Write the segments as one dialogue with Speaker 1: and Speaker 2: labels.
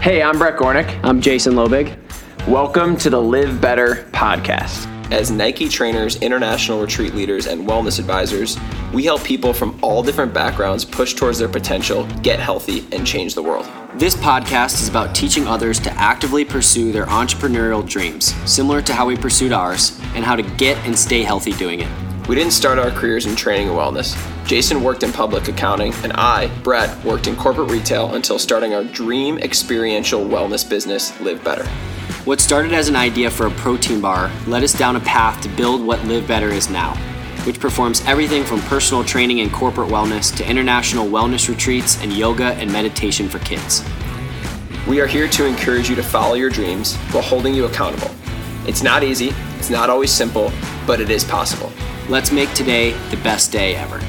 Speaker 1: Hey, I'm Brett Gornick.
Speaker 2: I'm Jason Lobig.
Speaker 1: Welcome to the Live Better podcast.
Speaker 3: As Nike trainers, international retreat leaders, and wellness advisors, we help people from all different backgrounds push towards their potential, get healthy, and change the world.
Speaker 2: This podcast is about teaching others to actively pursue their entrepreneurial dreams, similar to how we pursued ours, and how to get and stay healthy doing it.
Speaker 3: We didn't start our careers in training and wellness. Jason worked in public accounting, and I, Brett, worked in corporate retail until starting our dream experiential wellness business, Live Better.
Speaker 2: What started as an idea for a protein bar led us down a path to build what Live Better is now, which performs everything from personal training and corporate wellness to international wellness retreats and yoga and meditation for kids.
Speaker 3: We are here to encourage you to follow your dreams while holding you accountable. It's not easy, it's not always simple, but it is possible.
Speaker 2: Let's make today the best day ever.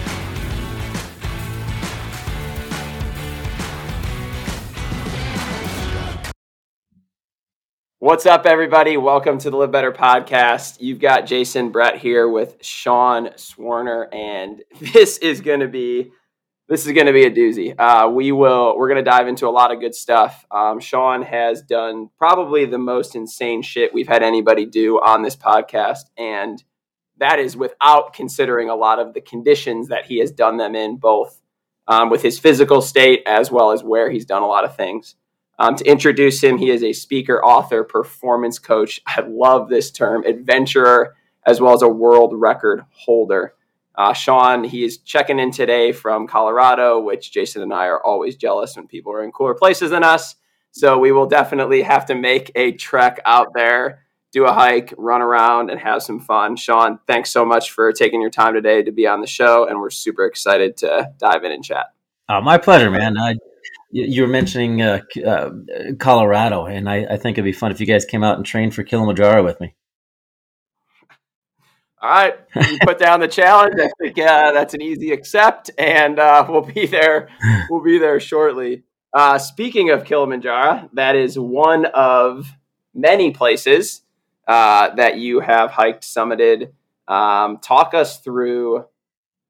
Speaker 1: What's up, everybody? Welcome to the Live Better podcast. You've got Jason Brett here with Sean Swarner, and this is going to be this is going to be a doozy. Uh, we will we're going to dive into a lot of good stuff. Um, Sean has done probably the most insane shit we've had anybody do on this podcast, and that is without considering a lot of the conditions that he has done them in, both um, with his physical state as well as where he's done a lot of things. Um, to introduce him, he is a speaker, author, performance coach. I love this term, adventurer, as well as a world record holder. Uh, Sean, he is checking in today from Colorado, which Jason and I are always jealous when people are in cooler places than us. So we will definitely have to make a trek out there, do a hike, run around, and have some fun. Sean, thanks so much for taking your time today to be on the show, and we're super excited to dive in and chat.
Speaker 4: Oh, my pleasure, man. I, you were mentioning uh, uh, Colorado, and I, I, think it'd be fun if you guys came out and trained for Kilimanjaro with me.
Speaker 1: All right, you put down the challenge. I think uh, that's an easy accept, and uh, we'll be there. We'll be there shortly. Uh, speaking of Kilimanjaro, that is one of many places uh, that you have hiked, summited. Um, talk us through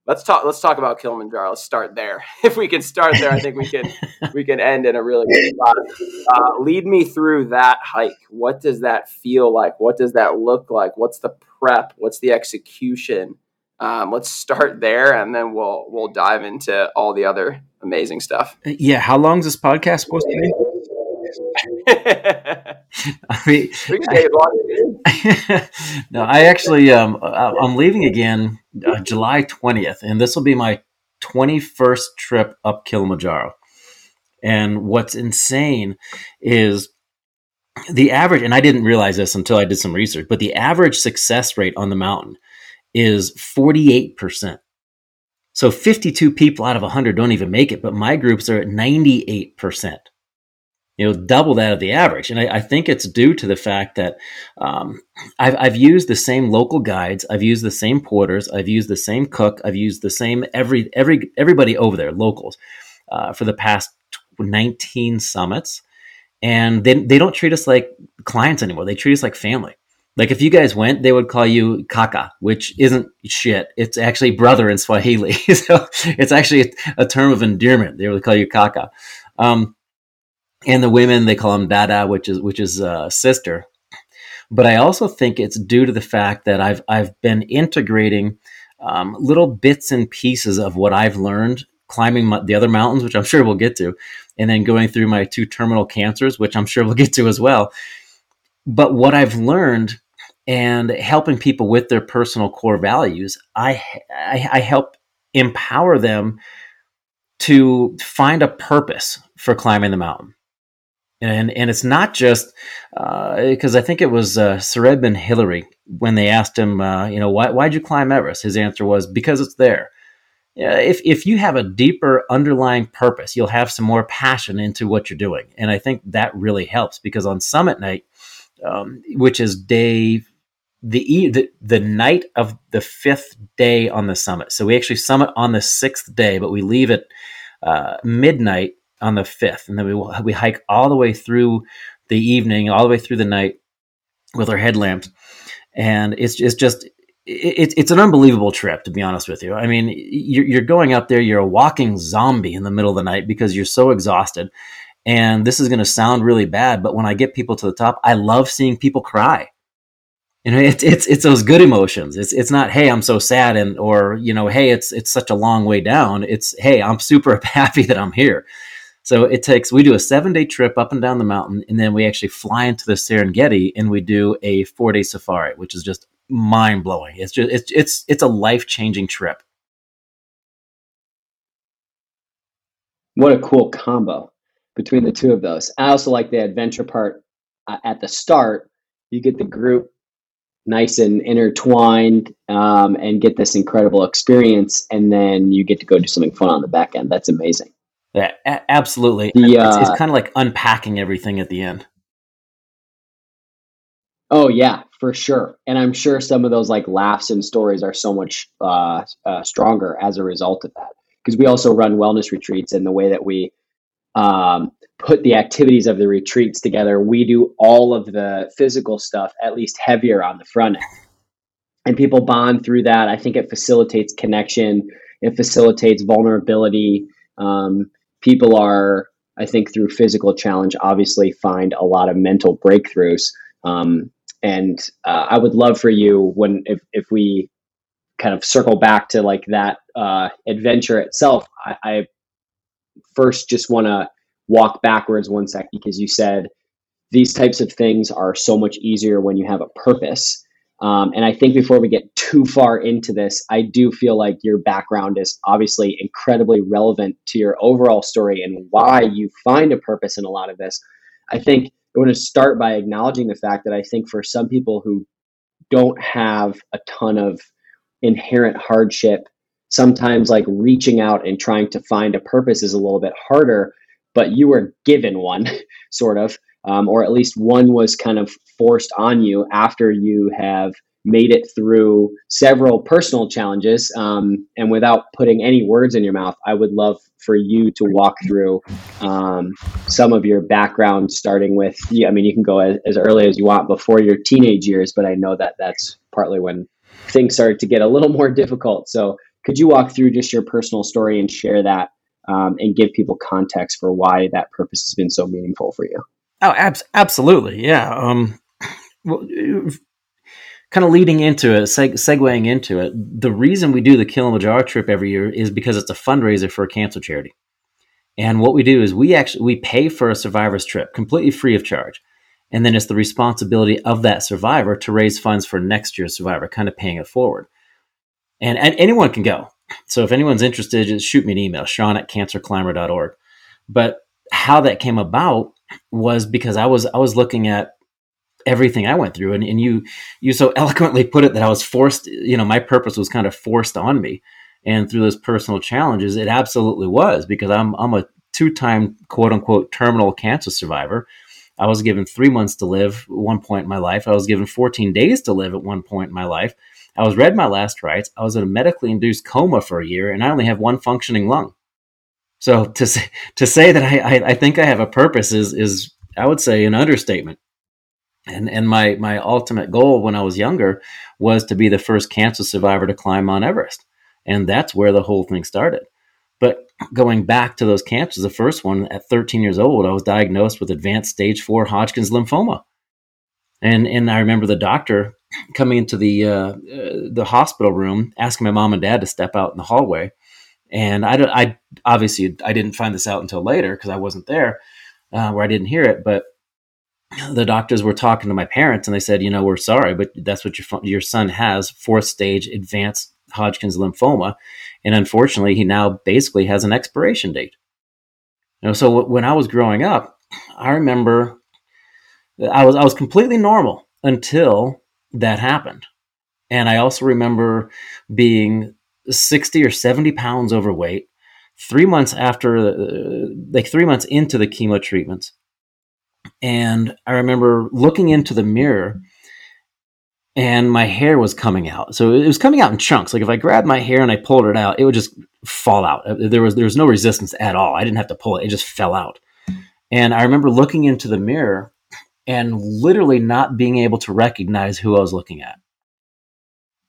Speaker 1: let's talk let's talk about Kilimanjaro. Let's start there. If we can start there, I think we can we can end in a really good spot. Uh, lead me through that hike. What does that feel like? What does that look like? What's the prep? What's the execution? Um, let's start there, and then we'll we'll dive into all the other amazing stuff.
Speaker 4: Yeah, how long is this podcast supposed to be? I mean, no, I actually um, I'm leaving again uh, July 20th, and this will be my 21st trip up Kilimanjaro. And what's insane is the average, and I didn't realize this until I did some research, but the average success rate on the mountain is 48%. So 52 people out of 100 don't even make it, but my groups are at 98% you know double that of the average. And I, I, think it's due to the fact that um, I've, I've used the same local guides i've used the same porters i've used the same cook i've used the same every every everybody over there locals uh, for the past 19 summits. And they, they don't treat us like clients anymore. They treat us like family. Like if you guys went they would call you kaka which isn't shit. It's actually brother in swahili. So it's actually a, a, term of endearment. They would call you kaka. Um, and the women they call them dada, which is which is uh, sister. But I also think it's due to the fact that I've I've been integrating um, little bits and pieces of what I've learned climbing my, the other mountains, which I'm sure we'll get to, and then going through my two terminal cancers, which I'm sure we'll get to as well. But what I've learned and helping people with their personal core values, I, I, I help empower them to find a purpose for climbing the mountain and and it's not just because uh, I think it was uh, Edmund Hillary when they asked him, uh, you know, why why'd you climb Everest? His answer was because it's there. Yeah, if if you have a deeper underlying purpose, you'll have some more passion into what you're doing, and I think that really helps because on summit night, um, which is day the, the the night of the fifth day on the summit. So we actually summit on the sixth day, but we leave at uh, midnight on the 5th. And then we, we hike all the way through the evening, all the way through the night with our headlamps. And it's, it's just, it, it's an unbelievable trip, to be honest with you. I mean, you're, you're going up there, you're a walking zombie in the middle of the night because you're so exhausted. And this is going to sound really bad, but when I get people to the top, I love seeing people cry. You know, it's it's it's those good emotions. It's it's not hey I'm so sad and or you know hey it's it's such a long way down. It's hey I'm super happy that I'm here. So it takes we do a seven day trip up and down the mountain, and then we actually fly into the Serengeti and we do a four day safari, which is just mind blowing. It's just it's it's it's a life changing trip.
Speaker 2: What a cool combo between the two of those. I also like the adventure part uh, at the start. You get the group nice and intertwined um, and get this incredible experience, and then you get to go do something fun on the back end. That's amazing.
Speaker 4: Yeah, a- absolutely. The, uh, it's, it's kind of like unpacking everything at the end.
Speaker 2: Oh yeah, for sure. And I'm sure some of those like laughs and stories are so much uh, uh, stronger as a result of that. Because we also run wellness retreats, and the way that we um, put the activities of the retreats together, we do all of the physical stuff at least heavier on the front end. And people bond through that. I think it facilitates connection. It facilitates vulnerability. Um, people are, I think, through physical challenge, obviously find a lot of mental breakthroughs. Um, and uh, I would love for you when if if we kind of circle back to like that uh, adventure itself. I, I first just want to walk backwards one sec because you said these types of things are so much easier when you have a purpose. Um, and I think before we get too far into this, I do feel like your background is obviously incredibly relevant to your overall story and why you find a purpose in a lot of this. I think I want to start by acknowledging the fact that I think for some people who don't have a ton of inherent hardship, sometimes like reaching out and trying to find a purpose is a little bit harder, but you were given one, sort of, um, or at least one was kind of forced on you after you have made it through several personal challenges. Um, and without putting any words in your mouth, I would love for you to walk through um, some of your background, starting with, I mean, you can go as, as early as you want before your teenage years, but I know that that's partly when things started to get a little more difficult. So, could you walk through just your personal story and share that um, and give people context for why that purpose has been so meaningful for you?
Speaker 4: Oh, abs- absolutely. Yeah. Um, well, kind of leading into it, seg- segueing into it, the reason we do the Kilimanjaro trip every year is because it's a fundraiser for a cancer charity. And what we do is we actually we pay for a survivor's trip completely free of charge. And then it's the responsibility of that survivor to raise funds for next year's survivor, kind of paying it forward. And, and anyone can go. So if anyone's interested, just shoot me an email, sean at cancerclimber.org. But how that came about was because I was I was looking at everything I went through. And, and you you so eloquently put it that I was forced, you know, my purpose was kind of forced on me. And through those personal challenges, it absolutely was because I'm I'm a two-time quote unquote terminal cancer survivor. I was given three months to live at one point in my life. I was given 14 days to live at one point in my life. I was read my last rites. I was in a medically induced coma for a year, and I only have one functioning lung. So to say, to say that I, I, I think I have a purpose is is I would say an understatement and and my my ultimate goal when I was younger was to be the first cancer survivor to climb Mount Everest, and that's where the whole thing started. But going back to those cancers, the first one at 13 years old, I was diagnosed with advanced stage four Hodgkin's lymphoma, and and I remember the doctor coming into the uh, uh, the hospital room, asking my mom and dad to step out in the hallway, and I I obviously I didn't find this out until later because I wasn't there, uh, where I didn't hear it, but the doctors were talking to my parents and they said, you know, we're sorry, but that's what your your son has fourth stage advanced Hodgkin's lymphoma, and unfortunately, he now basically has an expiration date. You know, so when I was growing up, I remember I was I was completely normal until that happened, and I also remember being sixty or seventy pounds overweight. Three months after, uh, like three months into the chemo treatments, and I remember looking into the mirror and my hair was coming out. So it was coming out in chunks. Like if I grabbed my hair and I pulled it out, it would just fall out. Uh, there was there was no resistance at all. I didn't have to pull it. It just fell out. And I remember looking into the mirror and literally not being able to recognize who I was looking at.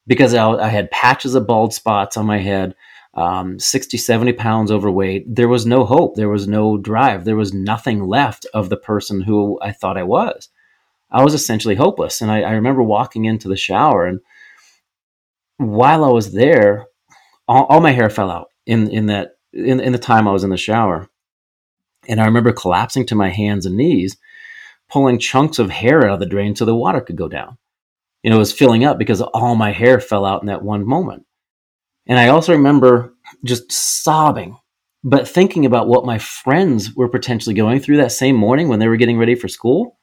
Speaker 4: Because I, I had patches of bald spots on my head. Um, 60, 70 pounds overweight. There was no hope. There was no drive. There was nothing left of the person who I thought I was. I was essentially hopeless. And I, I remember walking into the shower, and while I was there, all, all my hair fell out in, in that in, in the time I was in the shower. And I remember collapsing to my hands and knees, pulling chunks of hair out of the drain so the water could go down. You know, it was filling up because all my hair fell out in that one moment. And I also remember just sobbing, but thinking about what my friends were potentially going through that same morning when they were getting ready for school.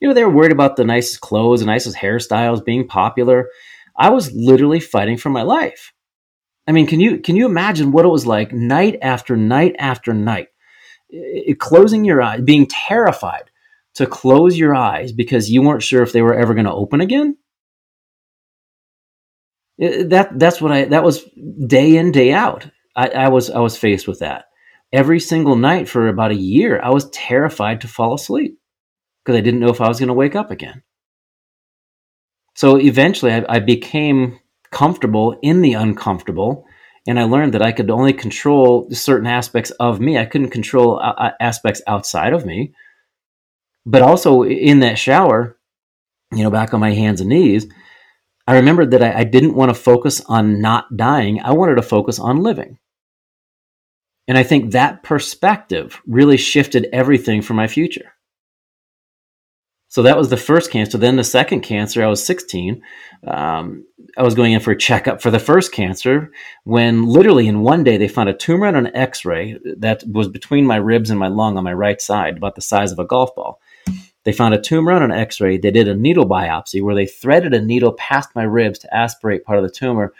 Speaker 4: You know, they were worried about the nicest clothes, the nicest hairstyles, being popular. I was literally fighting for my life. I mean, can you can you imagine what it was like night after night after night, it, closing your eyes, being terrified to close your eyes because you weren't sure if they were ever going to open again? That that's what I that was day in day out. I, I was I was faced with that every single night for about a year. I was terrified to fall asleep because I didn't know if I was going to wake up again. So eventually, I, I became comfortable in the uncomfortable, and I learned that I could only control certain aspects of me. I couldn't control uh, uh aspects outside of me. But also in that shower, you know, back on my hands and knees, I remembered that I, I didn't want to focus on not dying. I wanted to focus on living. And I think that perspective really shifted everything for my future. So that was the first cancer. Then the second cancer, I was 16. Um, I was going in for a checkup for the first cancer when literally in one day they found a tumor on an x ray that was between my ribs and my lung on my right side, about the size of a golf ball. They found a tumor on an x ray. They did a needle biopsy where they threaded a needle past my ribs to aspirate part of the tumor.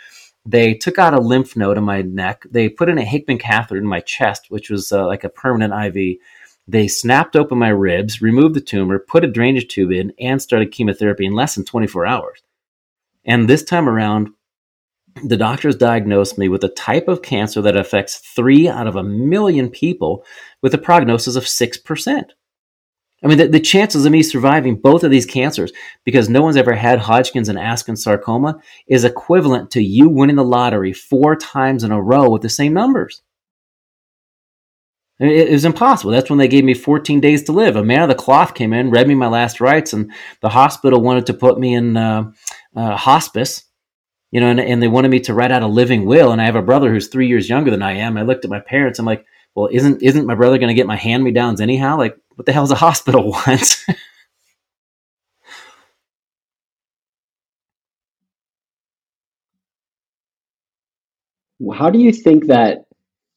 Speaker 4: They took out a lymph node in my neck. They put in a Hickman catheter in my chest, which was uh, like a permanent IV. They snapped open my ribs, removed the tumor, put a drainage tube in, and started chemotherapy in less than 24 hours. And this time around, the doctors diagnosed me with a type of cancer that affects three out of a million people with a prognosis of 6%. I mean, the, the, chances of me surviving both of these cancers, because no one's ever had Hodgkin's and Askin sarcoma, is equivalent to you winning the lottery four times in a row with the same numbers. I mean, it, it was impossible. That's when they gave me 14 days to live. A man of the cloth came in, read me my last rites, and the hospital wanted to put me in uh, uh, hospice. You know, and, and they wanted me to write out a living will. And I have a brother who's three years younger than I am. I looked at my parents. I'm like, well, isn't isn't my brother going to get my hand me downs anyhow? Like, what the hell hell's a hospital want?
Speaker 2: How do you think that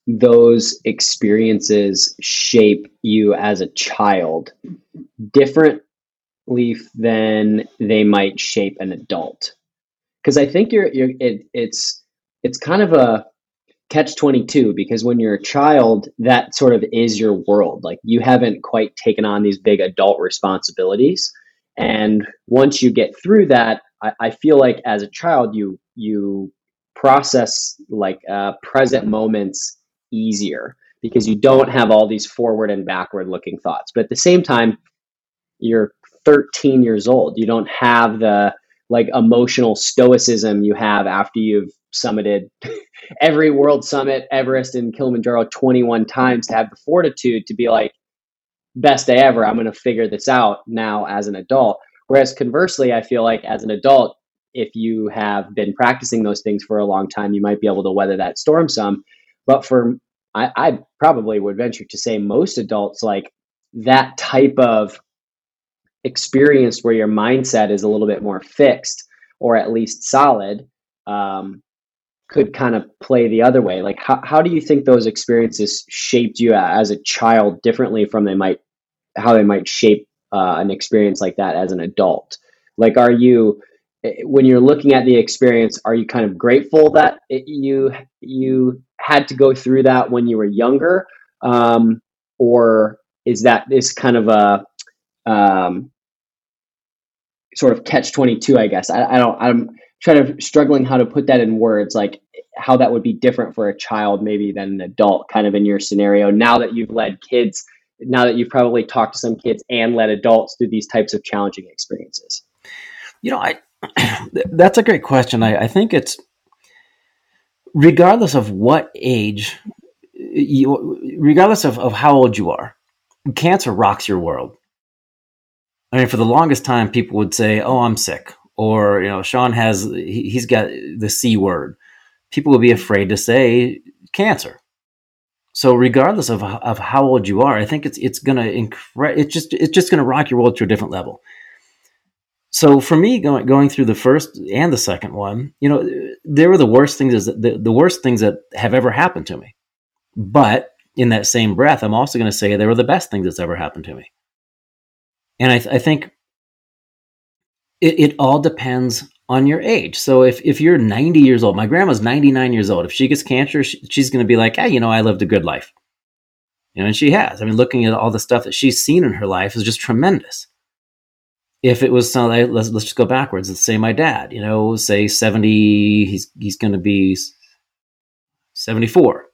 Speaker 2: those experiences shape you as a child differently than they might shape an adult? Because I think you're, you're it, it's it's kind of a catch 22 because when you're a child that sort of is your world. Like you haven't quite taken on these big adult responsibilities. And once you get through that i, I feel like as a child you you process like uh, present moments easier because you don't have all these forward and backward looking thoughts. But at the same time you're 13 years old. You don't have the like emotional stoicism you have after you've summited every world summit, Everest, and Kilimanjaro 21 times to have the fortitude to be like, best day ever. I'm going to figure this out now as an adult. Whereas conversely, I feel like as an adult, if you have been practicing those things for a long time, you might be able to weather that storm some. But for, I, I probably would venture to say most adults, like that type of experience where your mindset is a little bit more fixed or at least solid um, could kind of play the other way. Like how, how do you think those experiences shaped you as a child differently from they might how they might shape uh, an experience like that as an adult? Like are you eh, when you're looking at the experience are you kind of grateful that it, you you had to go through that when you were younger? Um, or is that this kind of a um, sort of catch 22 i guess I, I don't i'm trying to struggling how to put that in words, like how that would be different for a child maybe than an adult, kind of in your scenario. Now that you've led kids, now that you've probably talked to some kids and led adults through these types of challenging experiences.
Speaker 4: You know, I that's a great question. I, I think it's regardless of what age, you, regardless of, of how old you are, cancer rocks your world. I mean, for the longest time, people would say, "Oh, I'm sick," or you know, Sean has he, has got the C word. People would be afraid to say cancer. So, regardless of of how old you are, I think it's it's gonna incre- it's just it's just gonna rock your world to a different level. So for me, going going through the first and the second one, you know, there were the worst things is the, the worst things that have ever happened to me. But in that same breath, I'm also going to say they were the best things that's ever happened to me. And I, th- I think it, it all depends on your age. So if, if you're 90 years old, my grandma's 99 years old. If she gets cancer, she, she's going to be like, hey, you know, I lived a good life. You know, and she has. I mean, looking at all the stuff that she's seen in her life is just tremendous. If it was some, let's let's just go backwards. Let's say my dad, you know, say 70, he's he's going to be 74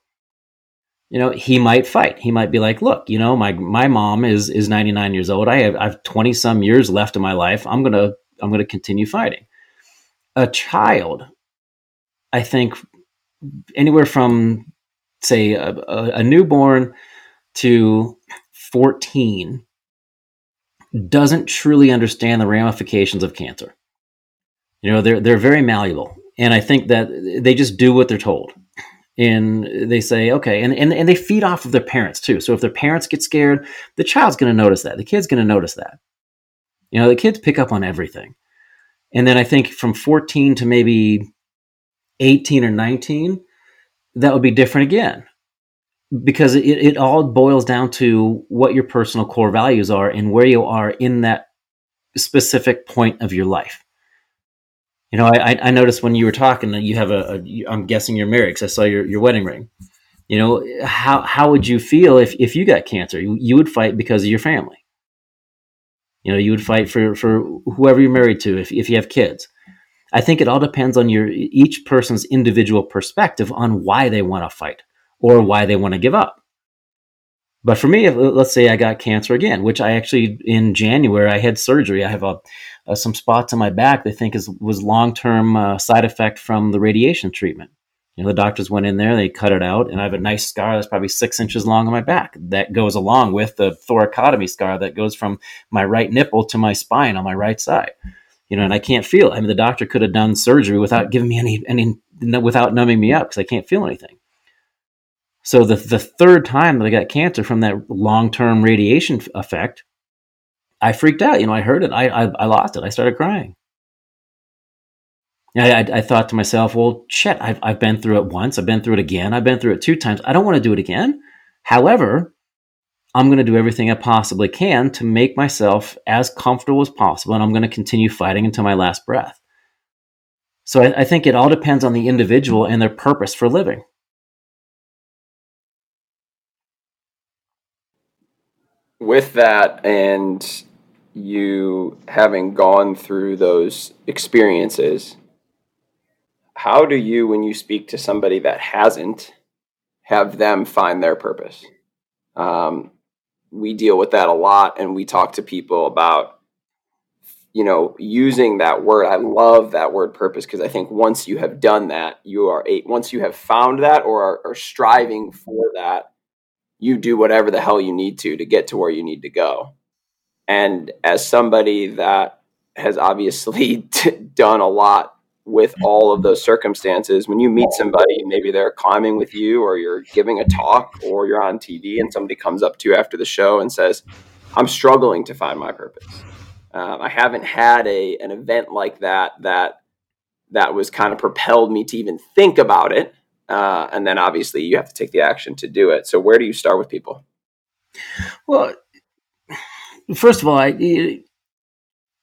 Speaker 4: you know he might fight. He might be like look you know my my mom is is 99 years old. I have i've 20 some years left in my life. I'm going to i'm going to continue fighting. A child i think anywhere from say a, a, a newborn to 14 doesn't truly understand the ramifications of cancer. You know they're they're very malleable. And i think that they just do what they're told and they say okay and, and and they feed off of their parents too. So if their parents get scared the child's going to notice that. The kid's going to notice that. You know the kids pick up on everything. And then i think from 14 to maybe 18 or 19 that would be different again. Because it, it all boils down to what your personal core values are and where you are in that specific point of your life you know, I, I noticed when you were talking that you have a, a I'm guessing you're married because I saw your, your wedding ring. You know, how how would you feel if, if you got cancer? You, you would fight because of your family. You know, you would fight for, for whoever you're married to if, if you have kids. I think it all depends on your each person's individual perspective on why they want to fight or why they want to give up. But for me, if, let's say I got cancer again, which I actually in January I had surgery. I have a uh, some spots on my back they think is was long term uh, side effect from the radiation treatment. You know, the doctors went in there, they cut it out, and I have a nice scar that's probably six inches long on my back. That goes along with the thoracotomy scar that goes from my right nipple to my spine on my right side. You know, and I can't feel. I mean, the doctor could have done surgery without giving me any, any without numbing me up because I can't feel anything. So the the third time that I got cancer from that long term radiation effect, I freaked out. You know, I heard it. I, I, I lost it. I started crying. I, I, I, thought to myself, well, shit, I've, I've been through it once. I've been through it again. I've been through it two times. I don't want to do it again. However, I'm going to do everything I possibly can to make myself as comfortable as possible. And I'm going to continue fighting until my last breath. So I, I think it all depends on the individual and their purpose for living.
Speaker 1: With that, and you having gone through those experiences, how do you, when you speak to somebody that hasn't, have them find their purpose? Um, we deal with that a lot, and we talk to people about, you know, using that word. I love that word purpose because I think once you have done that, you are a, once you have found that or are, are striving for that, you do whatever the hell you need to to get to where you need to go. And as somebody that has obviously t- done a lot with all of those circumstances, when you meet somebody, maybe they're climbing with you, or you're giving a talk, or you're on TV, and somebody comes up to you after the show and says, "I'm struggling to find my purpose. Um, I haven't had a an event like that that that was kind of propelled me to even think about it." Uh, and then obviously you have to take the action to do it. So where do you start with people?
Speaker 4: Well, first of all, I,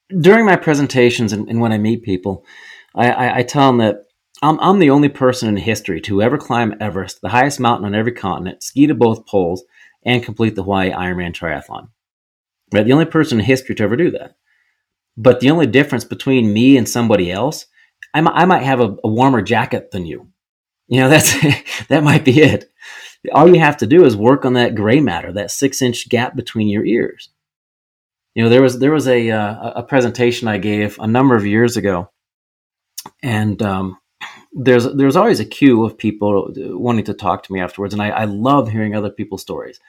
Speaker 4: during my presentations and, and, when I meet people, I, I, I tell them that I'm, I'm, the only person in history to ever climb Everest, the highest mountain on every continent, ski to both poles, and complete the Hawaii Ironman triathlon. Right, the only person in history to ever do that. But the only difference between me and somebody else, I, might have a, a warmer jacket than you. You know, that's that might be it. All you have to do is work on that gray matter, that six inch gap between your ears you know there was there was a uh, a presentation I gave a number of years ago, and um, there's there's always a queue of people wanting to talk to me afterwards, and I, I love hearing other people's stories.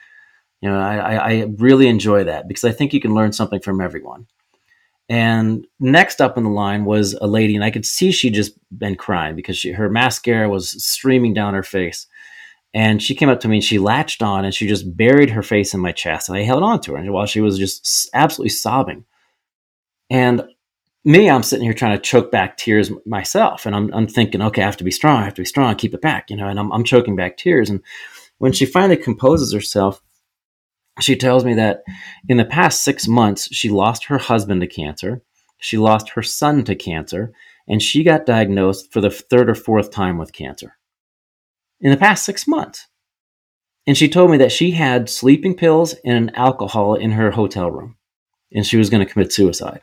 Speaker 4: You know, I, I really enjoy that because I think you can learn something from everyone. And next up in the line was a lady, and I could see she'd just been crying because she, her mascara was streaming down her face. And she came up to me and she latched on and she just buried her face in my chest. And I held on to her while she was just absolutely sobbing. And me, I'm sitting here trying to choke back tears myself. And I'm, I'm thinking, okay, I have to be strong. I have to be strong, keep it back, you know, and I'm, I'm choking back tears. And when she finally composes herself, she tells me that in the past six months, she lost her husband to cancer, she lost her son to cancer, and she got diagnosed for the third or fourth time with cancer in the past six months. And she told me that she had sleeping pills and alcohol in her hotel room, and she was going to commit suicide.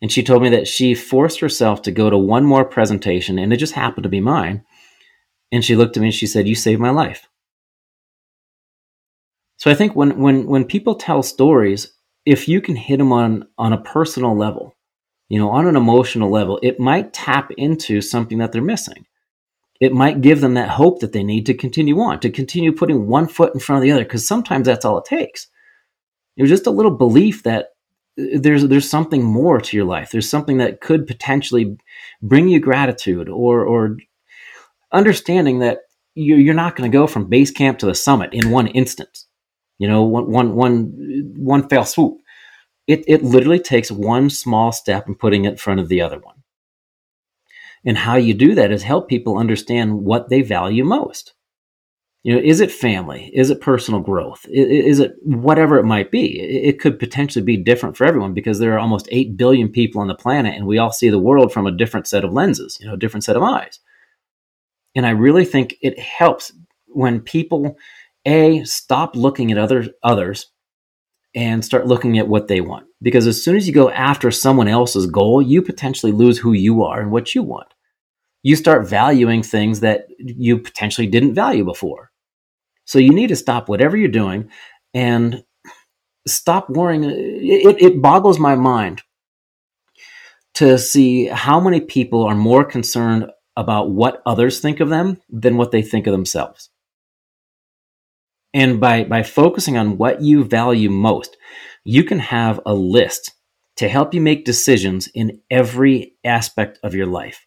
Speaker 4: And she told me that she forced herself to go to one more presentation, and it just happened to be mine. And she looked at me and she said, You saved my life. So I think when when when people tell stories, if you can hit them on on a personal level, you know, on an emotional level, it might tap into something that they're missing. It might give them that hope that they need to continue on, to continue putting one foot in front of the other, because sometimes that's all it takes. It was just a little belief that uh, there's there's something more to your life. There's something that could potentially bring you gratitude or or understanding that you're, you're not going to go from base camp to the summit in one instance you know, one, one, one, one fell swoop. It, it literally takes one small step and putting it in front of the other one. And how you do that is help people understand what they value most. You know, is it family? Is it personal growth? Is it whatever it might be? It could potentially be different for everyone because there are almost 8 billion people on the planet and we all see the world from a different set of lenses, you know, a different set of eyes. And I really think it helps when people a stop looking at other others and start looking at what they want. Because as soon as you go after someone else's goal you potentially lose who you are and what you want. You start valuing things that you potentially didn't value before. So you need to stop whatever you're doing and stop worrying. It, it boggles my mind to see how many people are more concerned about what others think of them than what they think of themselves and by, by focusing on what you value most, you can have a list to help you make decisions in every aspect of your life.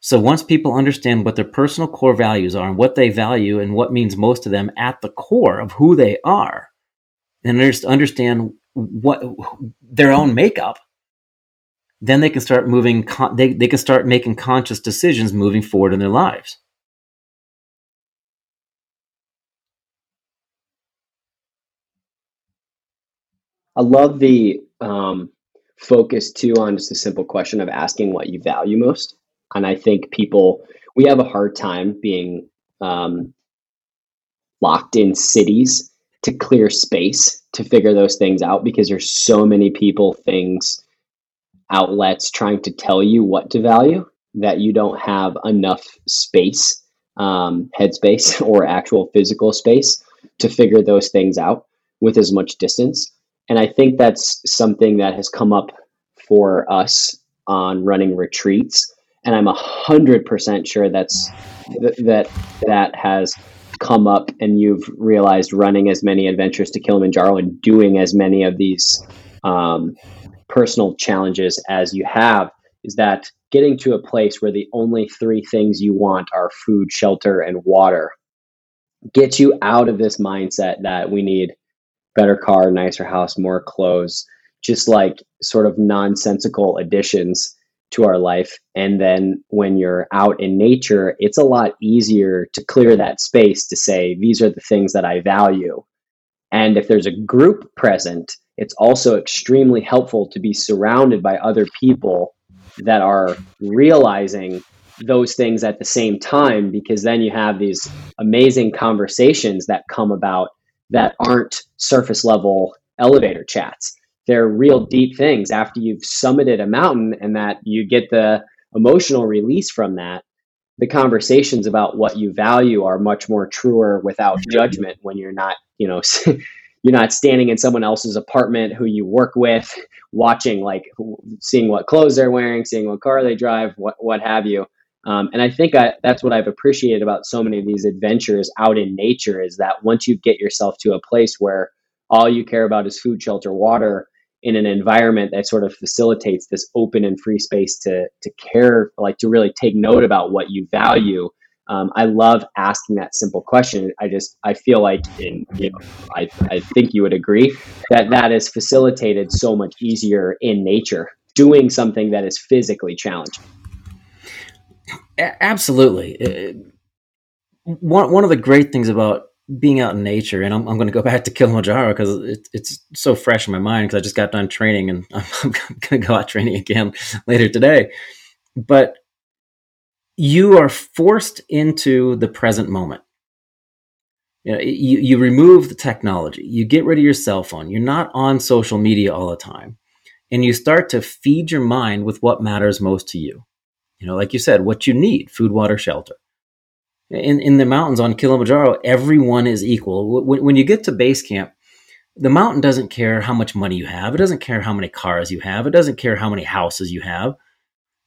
Speaker 4: So once people understand what their personal core values are and what they value and what means most to them at the core of who they are, and just understand what their own makeup, then they can start moving, they, they can start making conscious decisions moving forward in their lives.
Speaker 2: I love the um, focus too on just a simple question of asking what you value most. And I think people, we have a hard time being um, locked in cities to clear space to figure those things out because there's so many people, things, outlets trying to tell you what to value that you don't have enough space, um, headspace, or actual physical space to figure those things out with as much distance. And I think that's something that has come up for us on running retreats. And I'm a hundred percent sure that's th- that that has come up and you've realized running as many adventures to Kilimanjaro and doing as many of these um, personal challenges as you have is that getting to a place where the only three things you want are food, shelter, and water gets you out of this mindset that we need better car, nicer house, more clothes, just like sort of nonsensical additions to our life. And then when you're out in nature, it's a lot easier to clear that space to say, these are the things that I value. And if there's a group present, it's also extremely helpful to be surrounded by other people that are realizing those things at the same time because then you have these amazing conversations that come about that aren't surface level elevator chats. They're real deep things after you've summited a mountain and that you get the emotional release from that. The conversations about what you value are much more truer without mm-hmm. judgment when you're not, you know, you're not standing in someone else's apartment who you work with watching like seeing what clothes they're wearing seeing what car they drive what what have you um, and I think I, that's what I've appreciated about so many of these adventures out in nature is that once you get yourself to a place where all you care about is food, shelter, water in an environment that sort of facilitates this open and free space to to care, like to really take note about what you value. Um, I love asking that simple question. I just I feel like, in, you know, I I think you would agree that that is facilitated so much easier in nature, doing something that is physically challenging.
Speaker 4: Absolutely. Uh, one one of the great things about being out in nature, and I'm, I'm going to go back to Kilimanjaro because it, it's so fresh in my mind because I just got done training and I'm, I'm going to go out training again later today. But you are forced into the present moment. You, know, you, you remove the technology, you get rid of your cell phone, you're not on social media all the time, and you start to feed your mind with what matters most to you. You know, like you said, what you need food, water, shelter. In, in the mountains on Kilimanjaro, everyone is equal. When, when you get to base camp, the mountain doesn't care how much money you have. It doesn't care how many cars you have. It doesn't care how many houses you have.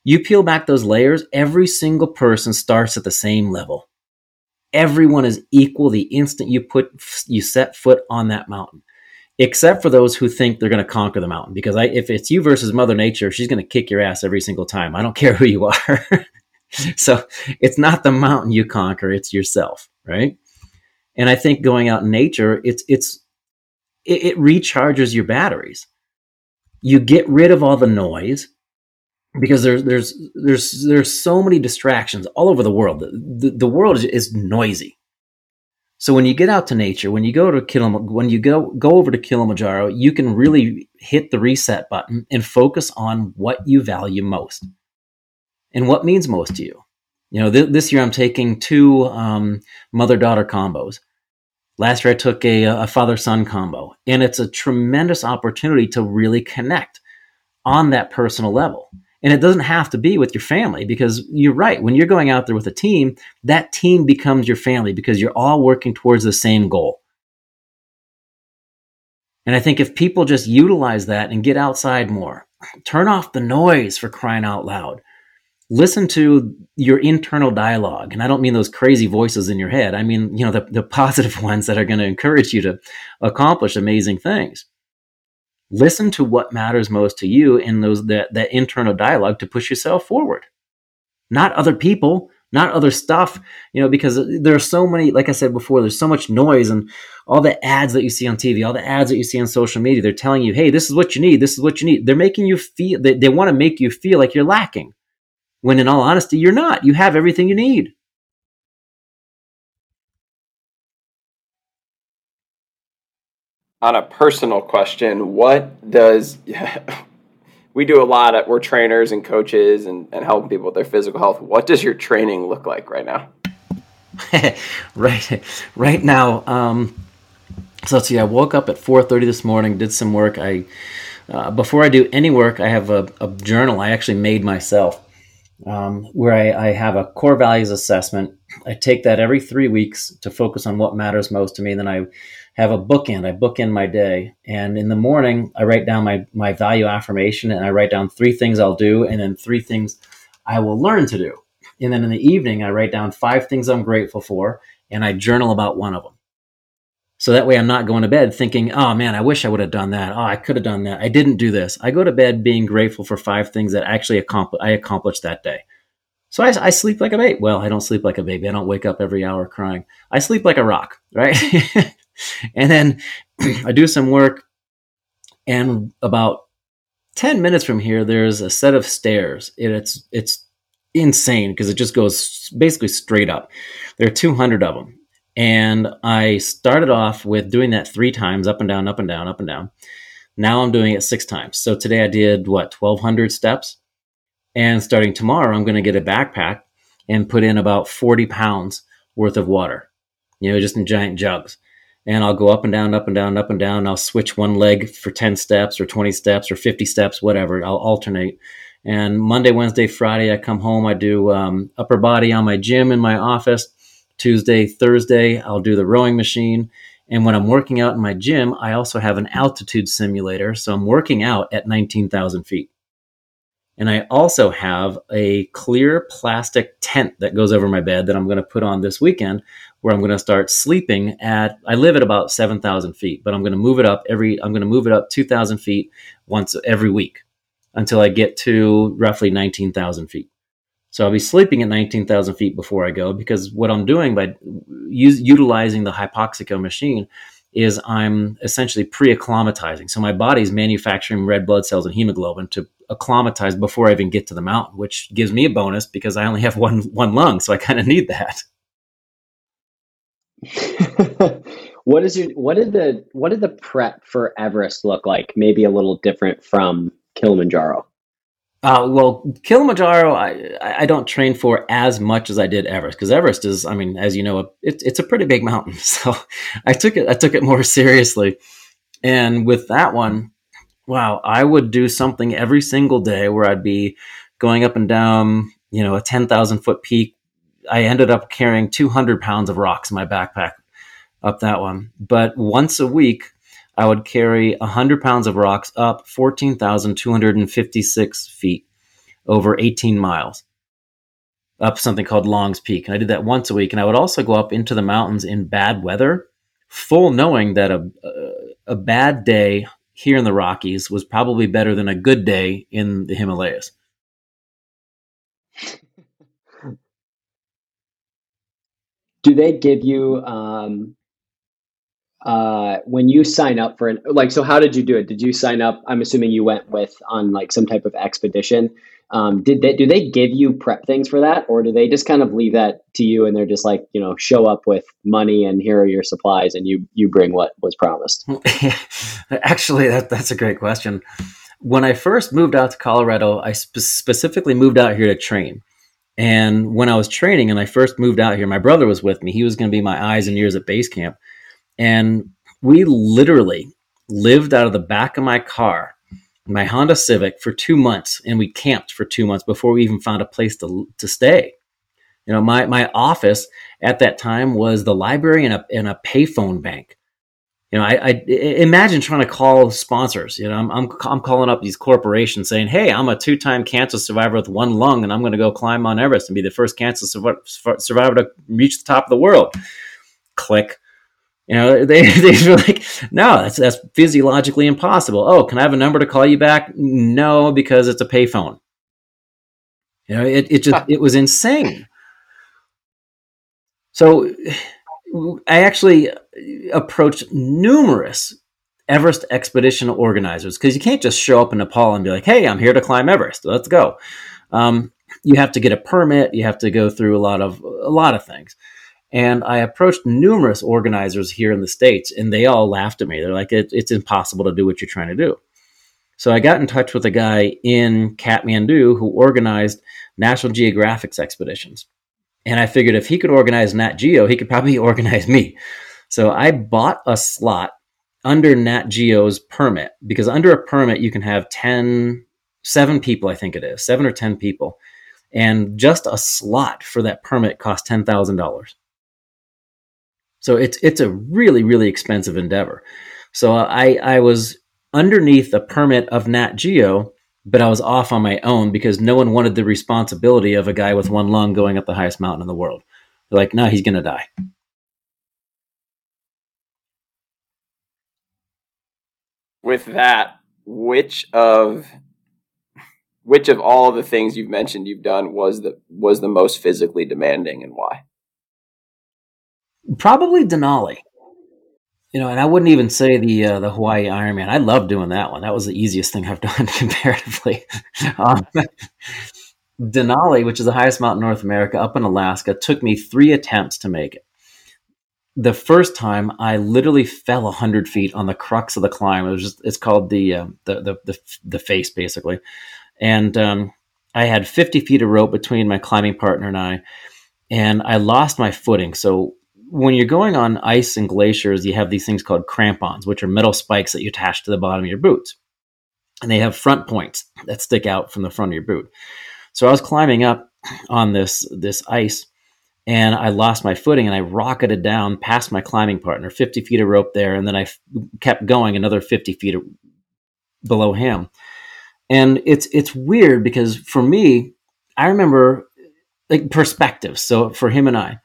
Speaker 4: You peel back those layers, every single person starts at the same level. Everyone is equal the instant you put you set foot on that mountain except for those who think they're going to conquer the mountain. Because I, if it's you versus Mother Nature, she's going to kick your ass every single time. I don't care who you are. so it's not the mountain you conquer; it's yourself, right? And I think going out in nature, it's it's it, it recharges your batteries. You get rid of all the noise because there's there's there's there's so many distractions all over the world. The, the, the world is, is noisy so when you get out to nature, when you go to Kilim- when you go go over to Kilimanjaro, you can really hit the reset button and focus on what you value most and what means most to you. You know, th- this year I'm taking two um, mother daughter combos. Last year I took a, a father son combo, and it's a tremendous opportunity to really connect on that personal level. And it doesn't have to be with your family because you're right. When you're going out there with a team, that team becomes your family because you're all working towards the same goal. And I think if people just utilize that and get outside more, turn off the noise for crying out loud, listen to your internal dialogue. And I don't mean those crazy voices in your head. I mean, you know, the, the positive ones that are going to encourage you to accomplish amazing things listen to what matters most to you in those that, that internal dialogue to push yourself forward. Not other people not other stuff you know because there are so many like i said before there's so much noise and all the ads that you see on tv all the ads that you see on social media they're telling you hey this is what you need this is what you need. They're making you feel they, they want to make you feel like you're lacking when in all honesty you're not. You have everything you need
Speaker 1: on a personal question, what does we do a lot we're trainers and coaches and, and helping people with their physical health. What does your training look like right now?
Speaker 4: right right now, um, so let's see, I woke up at 4:30 this morning, did some work. I uh, before I do any work, I have a, a journal I actually made myself. Um, where I, I, have a core values assessment. I take that every three weeks to focus on what matters most to me. Then I have a bookend. I bookend my day, and in the morning I write down my my value affirmation, and I write down three things I'll do, and then three things I will learn to do. And then in the evening I write down five things I'm grateful for, and I journal about one of them. So that way I'm not going to bed thinking, oh man, I wish I would have done that. Oh, I could have done that. I didn't do this. I go to bed being grateful for five things that actually accompli- I accomplished that day. So I, I, sleep like a baby. Well, I don't sleep like a baby. I don't wake up every hour crying. I sleep like a rock, right? and then I do some work, and about 10 minutes from here, there's a set of stairs. It, it's, it's insane because it just goes basically straight up. There are 200 of them. And I started off with doing that three times up and down, up and down, up and down. Now I'm doing it six times. So today I did what, 1,200 steps? And starting tomorrow, I'm going to get a backpack and put in about 40 pounds worth of water, you know, just in giant jugs and I'll go up and down, up and down, up and down. I'll switch one leg for 10 steps or 20 steps or 50 steps, whatever. I'll alternate. And Monday, Wednesday, Friday, I come home. I do um, upper body on my gym in my office. Tuesday, Thursday, I'll do the rowing machine. And when I'm working out in my gym, I also have an altitude simulator. So I'm working out at 19,000 feet. And I also have a clear plastic tent that goes over my bed that I'm going to put on this weekend where I'm going to start sleeping at, I live at about 7,000 feet, but I'm going to move it up every, I'm going to move it up 2,000 feet once every week until I get to roughly 19,000 feet. So I'll be sleeping at 19,000 feet before I go because what I'm doing by use, utilizing the Hypoxico machine is I'm essentially pre-acclimatizing. So my body's manufacturing red blood cells and hemoglobin to acclimatize before I even get to the mountain, which gives me a bonus because I only have one one lung, so I kind of need that.
Speaker 2: what is your what did the what did the prep for Everest look like? Maybe a little different from Kilimanjaro.
Speaker 4: Uh, well, Kilimanjaro, I, I don't train for as much as I did Everest because Everest is, I mean, as you know, it, it's a pretty big mountain. So I took it, I took it more seriously. And with that one, wow, I would do something every single day where I'd be going up and down, you know, a 10,000 foot peak. I ended up carrying 200 pounds of rocks in my backpack up that one. But once a week, I would carry 100 pounds of rocks up 14,256 feet over 18 miles up something called Long's Peak. And I did that once a week. And I would also go up into the mountains in bad weather, full knowing that a, a, bad day here in the Rockies was probably better than a good day in the Himalayas.
Speaker 2: Do they give you um, uh, when you sign up for an like so how did you do it? Did you sign up i'm assuming you went with on like some type of expedition. Um, did they do they give you prep things for that or do they just kind of leave that to you and they're just like you know show up with money and here are your supplies and you you bring what was promised?
Speaker 4: Actually that, that's a great question. When i first moved out to colorado i spe- specifically moved out here to train and when i was training and i first moved out here my brother was with me he was going to be my eyes and ears at base camp and we literally lived out of the back of my car, my Honda Civic, for two months. And we camped for two months before we even found a place to, to stay. You know, my, my office at that time was the library and a, and a payphone bank. You know, I, I, imagine trying to call sponsors. You know, I'm, I'm, I'm calling up these corporations saying, "Hey, I'm a two-time cancer survivor with one lung, and I'm going to go climb Mount Everest and be the first cancer survivor to reach the top of the world." Click. You know, they they were like, no, that's that's physiologically impossible. Oh, can I have a number to call you back? No, because it's a payphone. You know, it, it just it was insane. So I actually approached numerous Everest expedition organizers because you can't just show up in Nepal and be like, "Hey, I'm here to climb Everest. Let's go." Um, you have to get a permit. You have to go through a lot of a lot of things. And I approached numerous organizers here in the States, and they all laughed at me. They're like, it, it's impossible to do what you're trying to do. So I got in touch with a guy in Kathmandu who organized National Geographic's expeditions. And I figured if he could organize Nat Geo, he could probably organize me. So I bought a slot under Nat Geo's permit because under a permit, you can have 10, seven people, I think it is, seven or 10 people. And just a slot for that permit cost $10,000. So it's it's a really really expensive endeavor. So I I was underneath a permit of Nat Geo, but I was off on my own because no one wanted the responsibility of a guy with one lung going up the highest mountain in the world. They're like, no, he's gonna die.
Speaker 1: With that, which of which of all the things you've mentioned you've done was the was the most physically demanding and why?
Speaker 4: Probably Denali. You know, and I wouldn't even say the uh, the Hawaii Ironman. I love doing that one. That was the easiest thing I've done comparatively. um, Denali, which is the highest mountain in North America, up in Alaska, took me three attempts to make it. The first time, I literally fell hundred feet on the crux of the climb. It was just it's called the uh, the, the, the the face basically, and um, I had fifty feet of rope between my climbing partner and I, and I lost my footing. So when you're going on ice and glaciers, you have these things called crampons, which are metal spikes that you attach to the bottom of your boots. And they have front points that stick out from the front of your boot. So I was climbing up on this this ice and I lost my footing and I rocketed down past my climbing partner, 50 feet of rope there, and then I f- kept going another 50 feet below him. And it's it's weird because for me, I remember like perspective. So for him and I,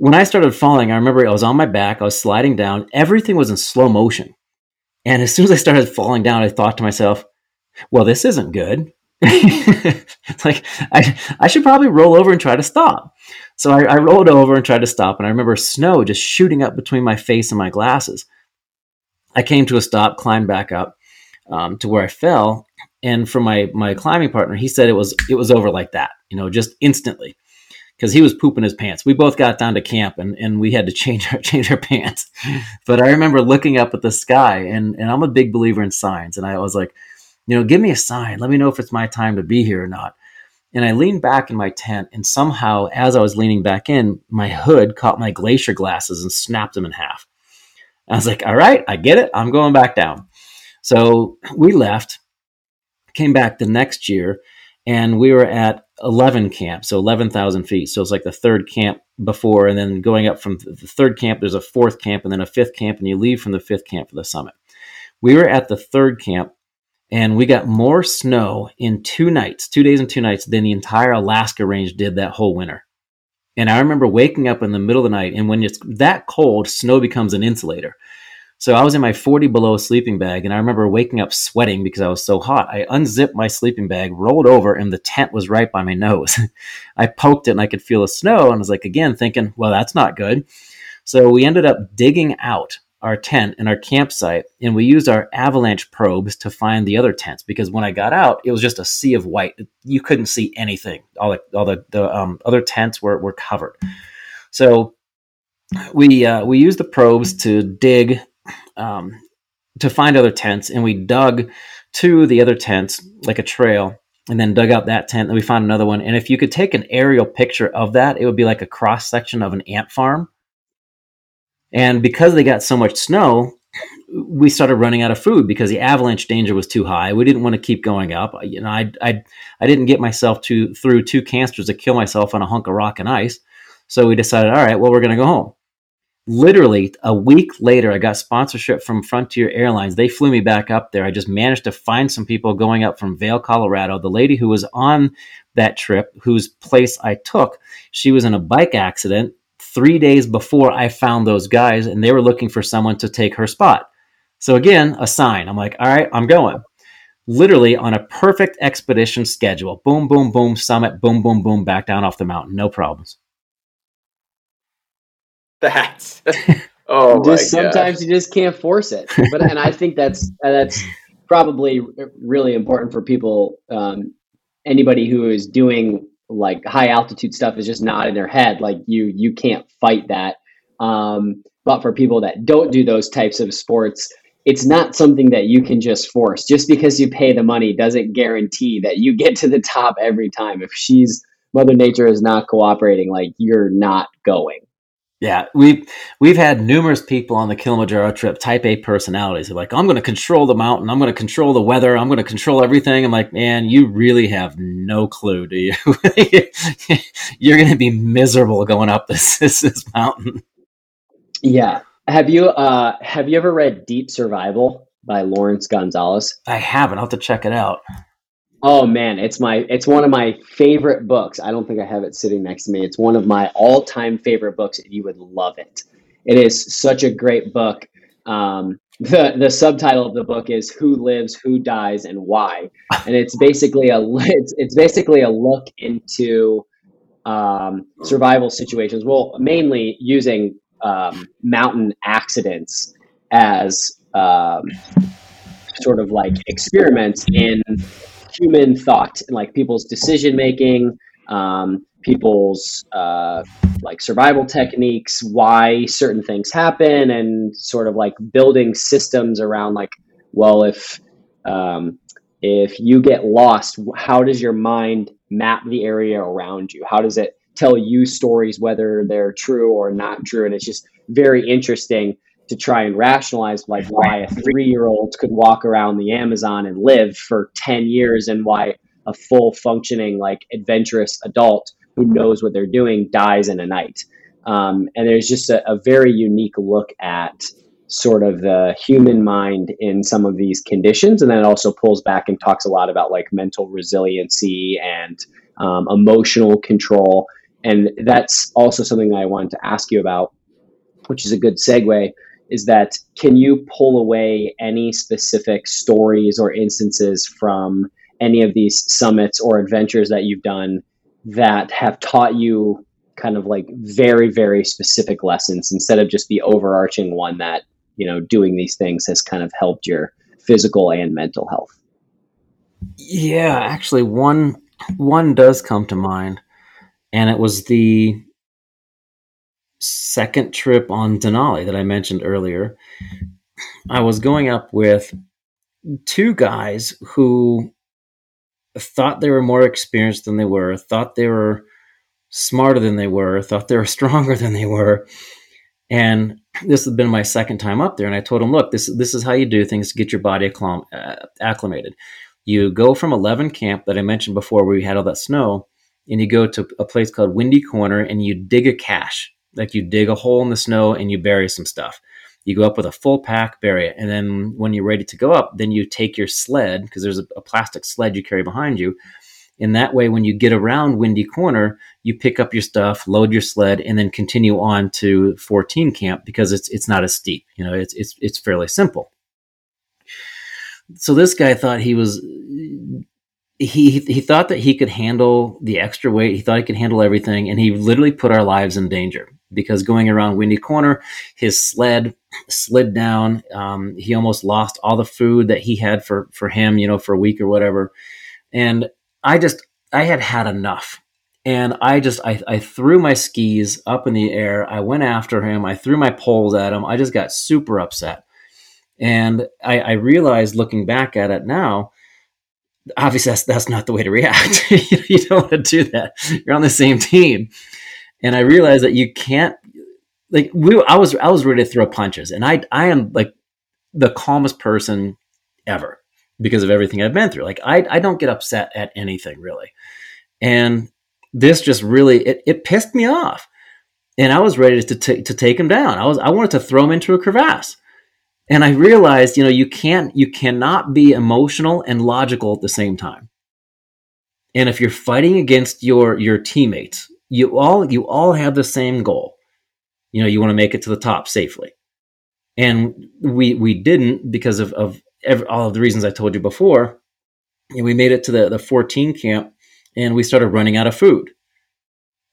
Speaker 4: when I started falling, I remember I was on my back, I was sliding down, everything was in slow motion. And as soon as I started falling down, I thought to myself, well, this isn't good. like I, I should probably roll over and try to stop. So I, I rolled over and tried to stop, and I remember snow just shooting up between my face and my glasses. I came to a stop, climbed back up um, to where I fell, and for my my climbing partner, he said it was it was over like that, you know, just instantly, because he was pooping his pants. We both got down to camp, and, and we had to change our change our pants. But I remember looking up at the sky, and and I'm a big believer in signs, and I was like you know, give me a sign. Let me know if it's my time to be here or not. And I leaned back in my tent, and somehow, as I was leaning back in, my hood caught my glacier glasses and snapped them in half. I was like, all right, I get it. I'm going back down. So we left, came back the next year, and we were at 11 camp, so 11,000 feet. So it's like the third camp before, and then going up from the third camp, there's a fourth camp, and then a fifth camp, and you leave from the fifth camp for the summit. We were at the third camp and we got more snow in two nights, two days and two nights, than the entire Alaska range did that whole winter. And I remember waking up in the middle of the night, and when it's that cold, snow becomes an insulator. So I was in my 40 below sleeping bag, and I remember waking up sweating because I was so hot. I unzipped my sleeping bag, rolled over, and the tent was right by my nose. I poked it, and I could feel the snow, and I was like, again, thinking, well, that's not good. So we ended up digging out our tent and our campsite, and we used our avalanche probes to find the other tents because when I got out, it was just a sea of white. You couldn't see anything. All the all the, the um, other tents were were covered. So we uh, we used the probes to dig um, to find other tents, and we dug to the other tents like a trail. And then dug out that tent, and we found another one. And if you could take an aerial picture of that, it would be like a cross section of an ant farm and because they got so much snow, we started running out of food because the avalanche danger was too high. We didn't want to keep going up. You know, I I, I didn't get myself to through two canisters to kill myself on a hunk of rock and ice. So we decided, all right, well, we're going to go home. Literally a week later, I got sponsorship from Frontier Airlines. They flew me back up there. I just managed to find some people going up from Vail, Colorado. The lady who was on that trip, whose place I took, she was in a bike accident three days before I found those guys, and they were looking for someone to take her spot. So again, a sign. I'm like, all right, I'm going. Literally on a perfect expedition schedule. Boom, boom, boom, summit, boom, boom, boom, back down off the mountain. No problems.
Speaker 1: That's oh
Speaker 2: just sometimes you just can't force it. But and I think that's that's probably really important for people. Um, anybody who is doing like high altitude stuff is just not in their head. Like you you can't fight that. Um, but for people that don't do those types of sports, it's not something that you can just force. Just because you pay the money doesn't guarantee that you get to the top every time. If she's Mother Nature is not cooperating, like you're not going.
Speaker 4: Yeah, we've we've had numerous people on the Kilimanjaro trip, type A personalities. They're like, I'm going to control the mountain, I'm going to control the weather, I'm going to control everything. I'm like, man, you really have no clue, do you? You're going to be miserable going up this, this this mountain.
Speaker 2: Yeah. Have you uh have you ever read Deep Survival by Laurence Gonzales?
Speaker 4: I haven't. I'll have to check it out.
Speaker 2: Oh man, it's my it's one of my favorite books. I don't think I have it sitting next to me. It's one of my all-time favorite books. You would love it. It is such a great book. Um, the the subtitle of the book is "Who Lives, Who Dies, and Why," and it's basically a it's, it's basically a look into um, survival situations. Well, mainly using um, mountain accidents as um, sort of like experiments in human thought and like people's decision making, um, people's uh, like survival techniques, why certain things happen, and sort of like building systems around like, well, if um, if you get lost, how does your mind map the area around you? How does it tell you stories, whether they're true or not true? And it's just very interesting to try and rationalize like why a three year old could walk around the Amazon and live for 10 years and why a full functioning like adventurous adult who knows what they're doing dies in a night. Um, and there's just a, a very unique look at sort of the human mind in some of these conditions. And then it also pulls back and talks a lot about like mental resiliency and um, emotional control. And that's also something that I wanted to ask you about, which is a good segue. Is that can you pull away any specific stories or instances from any of these summits or adventures that you've done that have taught you kind of like very, very specific lessons instead of just the overarching one that you know doing these things has kind of helped your physical and mental health?
Speaker 4: Yeah actually one one does come to mind and it was the second trip on denali that i mentioned earlier i was going up with two guys who thought they were more experienced than they were thought they were smarter than they were thought they were stronger than they were and this has been my second time up there, and I told them, look, this this is how you do things to get your body uh, acclimated. You go from 11 camp that I mentioned before, where we had all that snow, and you go to a place called Windy Corner, and you dig a cache, like you dig a hole in the snow and you bury some stuff. You go up with a full pack, bury it, and then when you're ready to go up, then you take your sled because there's a, a plastic sled you carry behind you, in that way, when you get around Windy Corner, you pick up your stuff, load your sled, and then continue on to 14 camp because it's it's not as steep. You know, it's it's it's fairly simple. So this guy thought he was he he thought that he could handle the extra weight. He thought he could handle everything, and he literally put our lives in danger because going around Windy Corner, his sled slid down. Um, he almost lost all the food that he had for for him, you know, for a week or whatever. And I just I had had enough. And I just I, I threw my skis up in the air. I went after him. I threw my poles at him. I just got super upset. And I, I realized looking back at it now, obviously that's that's not the way to react. you don't want to do that. You're on the same team. And I realized that you can't like we I was I was ready to throw punches. And I I am like the calmest person ever because of everything I've been through. Like I, I don't get upset at anything really. And this just really, it, it pissed me off. And I was ready to, t- to take him down. I was, I wanted to throw him into a crevasse. And I realized, you know, you can't, you cannot be emotional and logical at the same time. And if you're fighting against your, your teammates, you all, you all have the same goal. You know, you want to make it to the top safely. And we, we didn't because of, of every, all of the reasons I told you before. And we made it to the, the 14 camp and we started running out of food.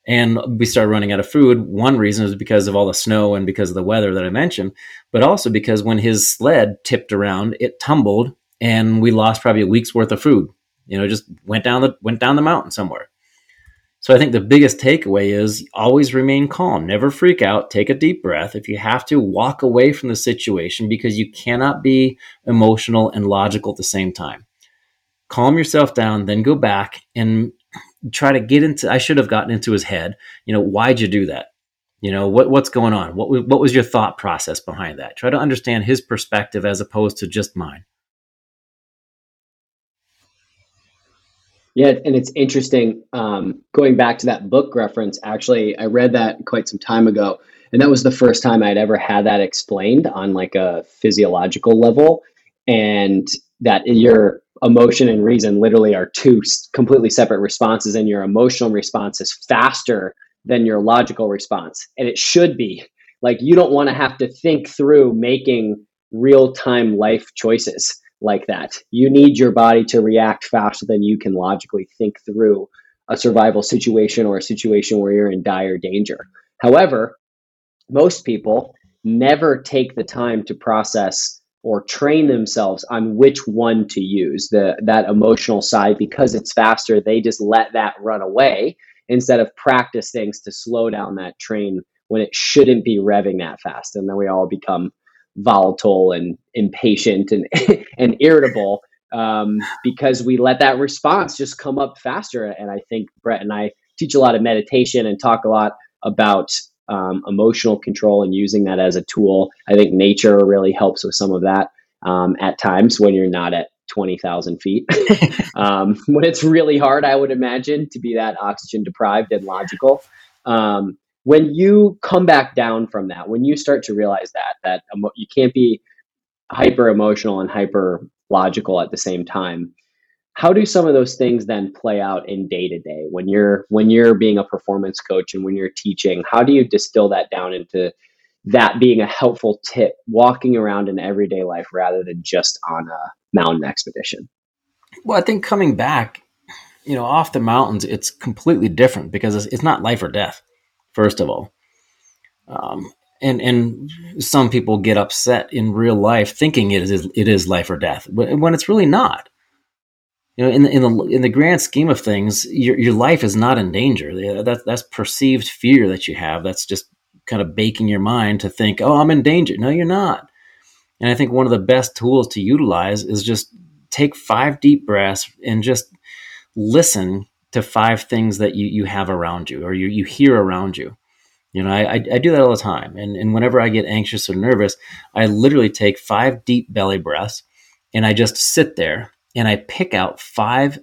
Speaker 4: And we started running out of food. One reason is because of all the snow and because of the weather that I mentioned, but also because when his sled tipped around, it tumbled and we lost probably a week's worth of food. You know, just went down the went down the mountain somewhere. So I think the biggest takeaway is always remain calm, never freak out, take a deep breath. If you have to, walk away from the situation because you cannot be emotional and logical at the same time. Calm yourself down, then go back and try to get into I should have gotten into his head. You know, why'd you do that? You know, what what's going on? What what was your thought process behind that? Try to understand his perspective as opposed to just mine.
Speaker 2: Yeah, and it's interesting. Um, going back to that book reference, actually, I read that quite some time ago, and that was the first time I'd ever had that explained on like a physiological level, and that your emotion and reason literally are two completely separate responses, and your emotional response is faster than your logical response, and it should be. Like you don't want to have to think through making real time life choices like that. You need your body to react faster than you can logically think through a survival situation or a situation where you're in dire danger. However, most people never take the time to process or train themselves on which one to use the that emotional side because it's faster they just let that run away instead of practice things to slow down that train when it shouldn't be revving that fast and then we all become volatile and impatient and and irritable um, because we let that response just come up faster. And I think Brett and I teach a lot of meditation and talk a lot about um, emotional control and using that as a tool. I think nature really helps with some of that um, at times when you're not at 20,000 feet. um, when it's really hard, I would imagine, to be that oxygen deprived and logical. Um, when you come back down from that, when you start to realize that, that emo- you can't be hyper emotional and hyper logical at the same time, how do some of those things then play out in day to day when you're when you're being a performance coach and when you're teaching how do you distill that down into that being a helpful tip walking around in everyday life rather than just on a mountain expedition?
Speaker 4: Well i think coming back you know off the mountains it's completely different because it's, it's not life or death first of all um, and and some people get upset in real life thinking it is it is life or death when it's really not you know, in the, in the in the grand scheme of things, your your life is not in danger. That's that's perceived fear that you have. That's just kind of baking your mind to think, "Oh, I'm in danger." No, you're not. And I think one of the best tools to utilize is just take five deep breaths and just listen to five things that you you have around you or you you hear around you. You know, I, I, do that all the time. And, and whenever I get anxious or nervous, I literally take five deep belly breaths and I just sit there and I pick out five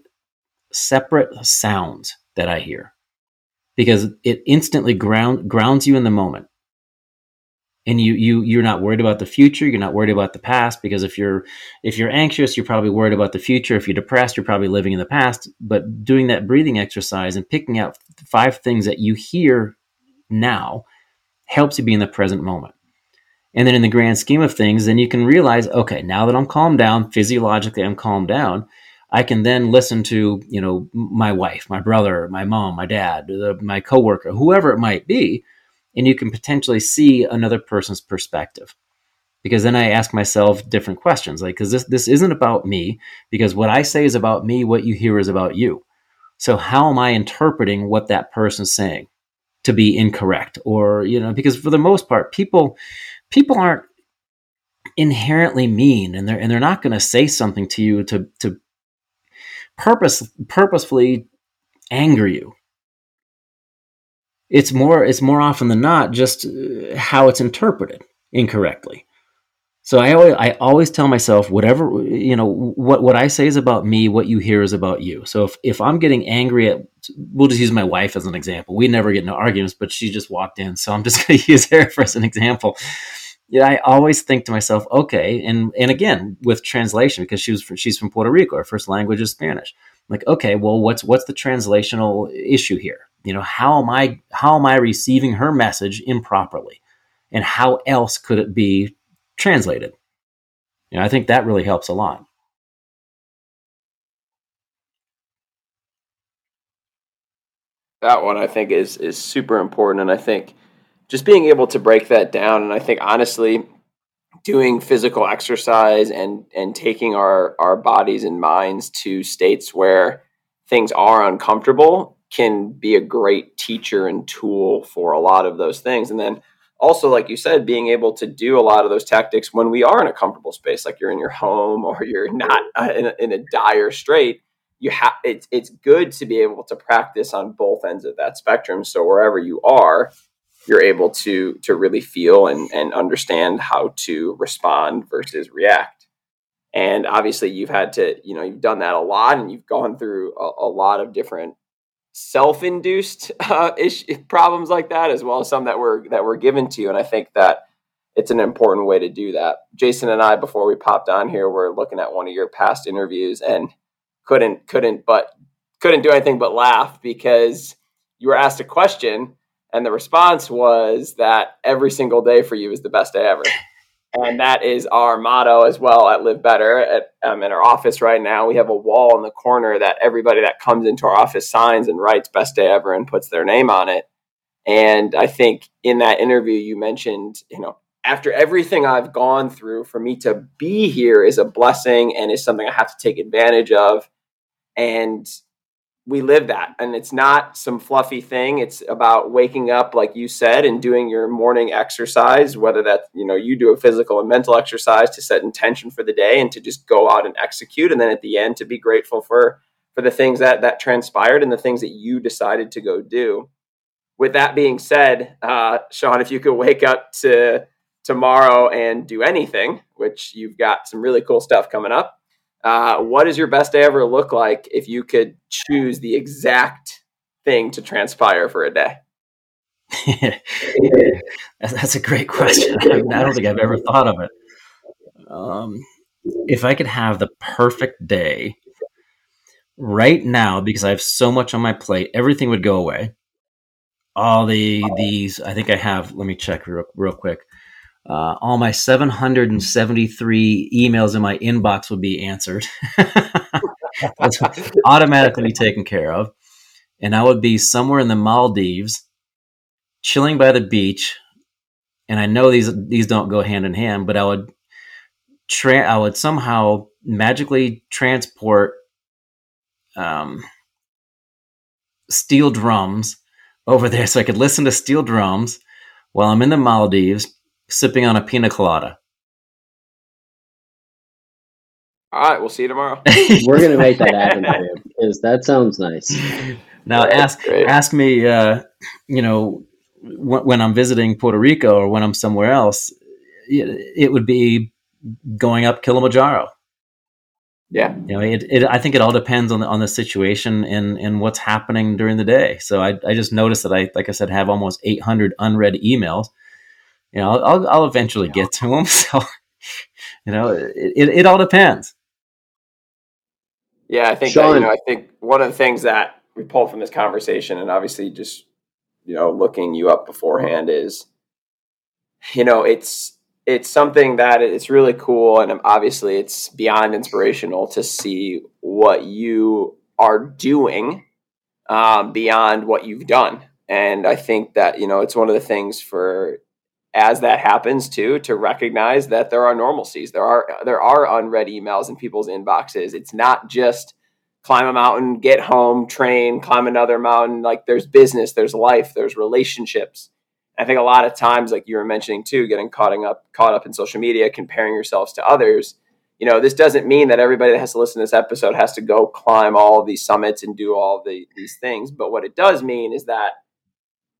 Speaker 4: separate sounds that I hear because it instantly ground, grounds you in the moment. And you you you're not worried about the future. You're not worried about the past because if you're if you're anxious, you're probably worried about the future. If you're depressed, you're probably living in the past. But doing that breathing exercise and picking out five things that you hear now helps you be in the present moment. And then in the grand scheme of things, then you can realize, okay, now that I'm calmed down, physiologically I'm calmed down, I can then listen to, you know, my wife, my brother, my mom, my dad, uh, my coworker, whoever it might be, and you can potentially see another person's perspective. Because then I ask myself different questions, like, because this this isn't about me. Because what I say is about me, what you hear is about you. So how am I interpreting what that person's saying to be incorrect, or you know, because for the most part, people people aren't inherently mean and they're and they're not going to say something to you to to purpose purposefully anger you it's more it's more often than not just uh, how it's interpreted incorrectly so I always, I always tell myself whatever you know what what I say is about me what you hear is about you so if, if I'm getting angry at we'll just use my wife as an example we never get into arguments but she just walked in so I'm just going to use her for as an example yeah, I always think to myself, okay, and and again with translation because she was she's from Puerto Rico, her first language is Spanish. I'm like, okay, well, what's what's the translational issue here? You know, how am I how am I receiving her message improperly, and how else could it be translated? You know, I think that really helps a lot.
Speaker 1: That one I think is is super important, and I think just being able to break that down. And I think honestly, doing physical exercise and and taking our our bodies and minds to states where things are uncomfortable can be a great teacher and tool for a lot of those things. And then also, like you said, being able to do a lot of those tactics when we are in a comfortable space, like you're in your home or you're not uh, in a, in a dire strait. You have it's it's good to be able to practice on both ends of that spectrum. So wherever you are, you're able to to really feel and, and understand how to respond versus react and obviously you've had to you know you've done that a lot and you've gone through a, a lot of different self-induced uh, ish, problems like that as well as some that were that were given to you and i think that it's an important way to do that jason and i before we popped on here were looking at one of your past interviews and couldn't couldn't but couldn't do anything but laugh because you were asked a question and the response was that every single day for you is the best day ever. And that is our motto as well at Live Better. At, um, in our office right now, we have a wall in the corner that everybody that comes into our office signs and writes best day ever and puts their name on it. And I think in that interview, you mentioned, you know, after everything I've gone through, for me to be here is a blessing and is something I have to take advantage of. And we live that. And it's not some fluffy thing. It's about waking up like you said and doing your morning exercise whether that you know you do a physical and mental exercise to set intention for the day and to just go out and execute. And then at the end to be grateful for for the things that that transpired and the things that you decided to go do. With that being said uh, sean if you could wake up to tomorrow and do anything which you've got some really cool stuff coming up Uh, what does your best day ever look like if you could choose the exact thing to transpire for a day?
Speaker 4: That's a great question. I, don't think I've ever thought of it. Um, if I could have the perfect day right now, because I have so much on my plate, everything would go away. All the these, I think I have. Let me check real, real quick. Uh, all my 773 emails in my inbox would be answered. That's automatically taken care of. And I would be somewhere in the Maldives, chilling by the beach. And I know these these don't go hand in hand, but I would tra- I would somehow magically transport um, steel drums over there so I could listen to steel drums while I'm in the Maldives sipping on a pina colada.
Speaker 1: All right, we'll see you tomorrow.
Speaker 5: We're gonna make that happen for because that sounds nice.
Speaker 4: Now ask great. ask me, uh, you know, w- when I'm visiting Puerto Rico or when I'm somewhere else, it, it would be going up Kilimanjaro.
Speaker 1: Yeah,
Speaker 4: you know, it, it, I think it all depends on the on the situation and and what's happening during the day. So I I just noticed that I like I said have almost 800 unread emails. You know, I'll I'll eventually get to them. So you know, it, it, it all depends.
Speaker 1: Yeah, I think that, you know, I think one of the things that we pulled from this conversation, and obviously just you know looking you up beforehand, is you know it's it's something that it's really cool and obviously it's beyond inspirational to see what you are doing um, beyond what you've done and i think that you know it's one of the things for as that happens too to recognize that there are normalcies there are there are unread emails in people's inboxes it's not just climb a mountain get home train climb another mountain like there's business there's life there's relationships I think a lot of times, like you were mentioning too, getting caught up caught up in social media, comparing yourselves to others. You know, this doesn't mean that everybody that has to listen to this episode has to go climb all of these summits and do all the, these things. But what it does mean is that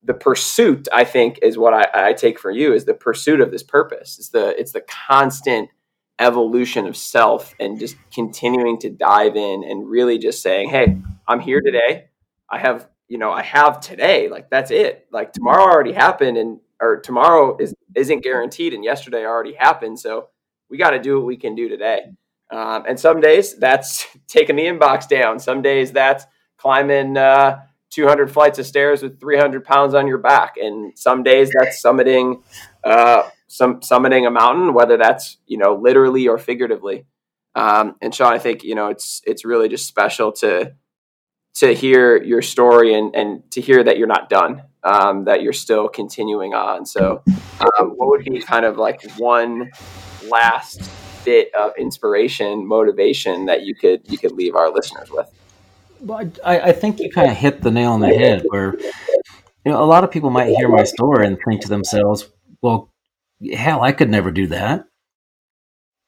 Speaker 1: the pursuit, I think, is what I, I take for you is the pursuit of this purpose. It's the it's the constant evolution of self and just continuing to dive in and really just saying, "Hey, I'm here today. I have you know I have today. Like that's it. Like tomorrow already happened, and or tomorrow is isn't guaranteed, and yesterday already happened. So we got to do what we can do today. Um, and some days that's taking the inbox down. Some days that's climbing uh, 200 flights of stairs with 300 pounds on your back. And some days that's summiting, uh, some summiting a mountain, whether that's you know literally or figuratively. Um, and Sean, I think you know it's it's really just special to to hear your story and, and to hear that you're not done, um, that you're still continuing on. So, um, what would be kind of like one last bit of inspiration, motivation that you could you could leave our listeners with?
Speaker 4: Well, I, I think you kind of hit the nail on the head. Where you know a lot of people might hear my story and think to themselves, "Well, hell, I could never do that."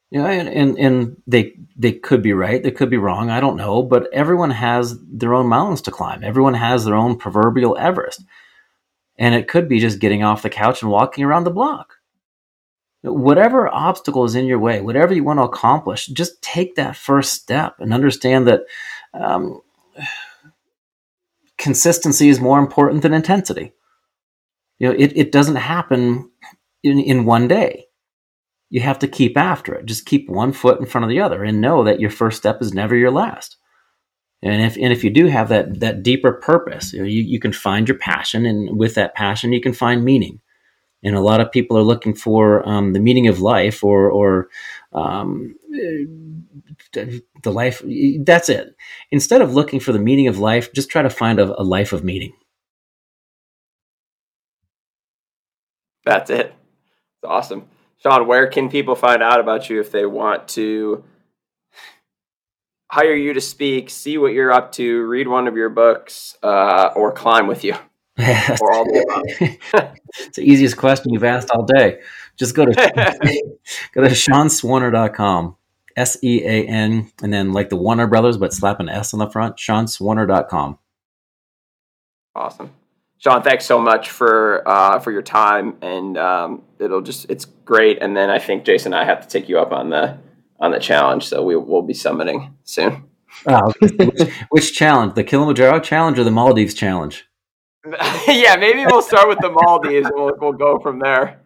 Speaker 4: You know, and, and, and they they could be right, they could be wrong. I don't know, but everyone has their own mountains to climb. Everyone has their own proverbial Everest, and it could be just getting off the couch and walking around the block. Whatever obstacle is in your way, whatever you want to accomplish, just take that first step and understand that um, consistency is more important than intensity. You know, it, it doesn't happen in, in one day you have to keep after it. Just keep one foot in front of the other and know that your first step is never your last. And if and if you do have that that deeper purpose, you, know, you, you can find your passion, and with that passion, you can find meaning. And a lot of people are looking for um, the meaning of life, or or um, the life. That's it. Instead of looking for the meaning of life, just try to find a, a life of meaning.
Speaker 1: That's it. It's awesome. Sean, where can people find out about you if they want to hire you to speak, see what you're up to, read one of your books, uh, or climb with you? or all the
Speaker 4: above? it's the easiest question you've asked all day. Just go to go to SeanSwarner.com. S E A N, and then like the Warner Brothers, but slap an S on the front, SeanSwarner.com.
Speaker 1: Awesome. Sean, thanks so much for uh, for your time, and um, it'll just it's great. And then I think Jason, and I have to take you up on the on the challenge. So we will be summiting soon.
Speaker 4: Oh, which, which challenge? The Kilimanjaro challenge or the Maldives challenge?
Speaker 1: yeah, maybe we'll start with the Maldives and we'll, we'll go from there.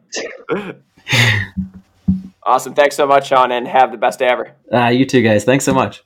Speaker 1: Awesome. Thanks so much, Sean, and have the best day ever.
Speaker 4: Uh, you too, guys. Thanks so much.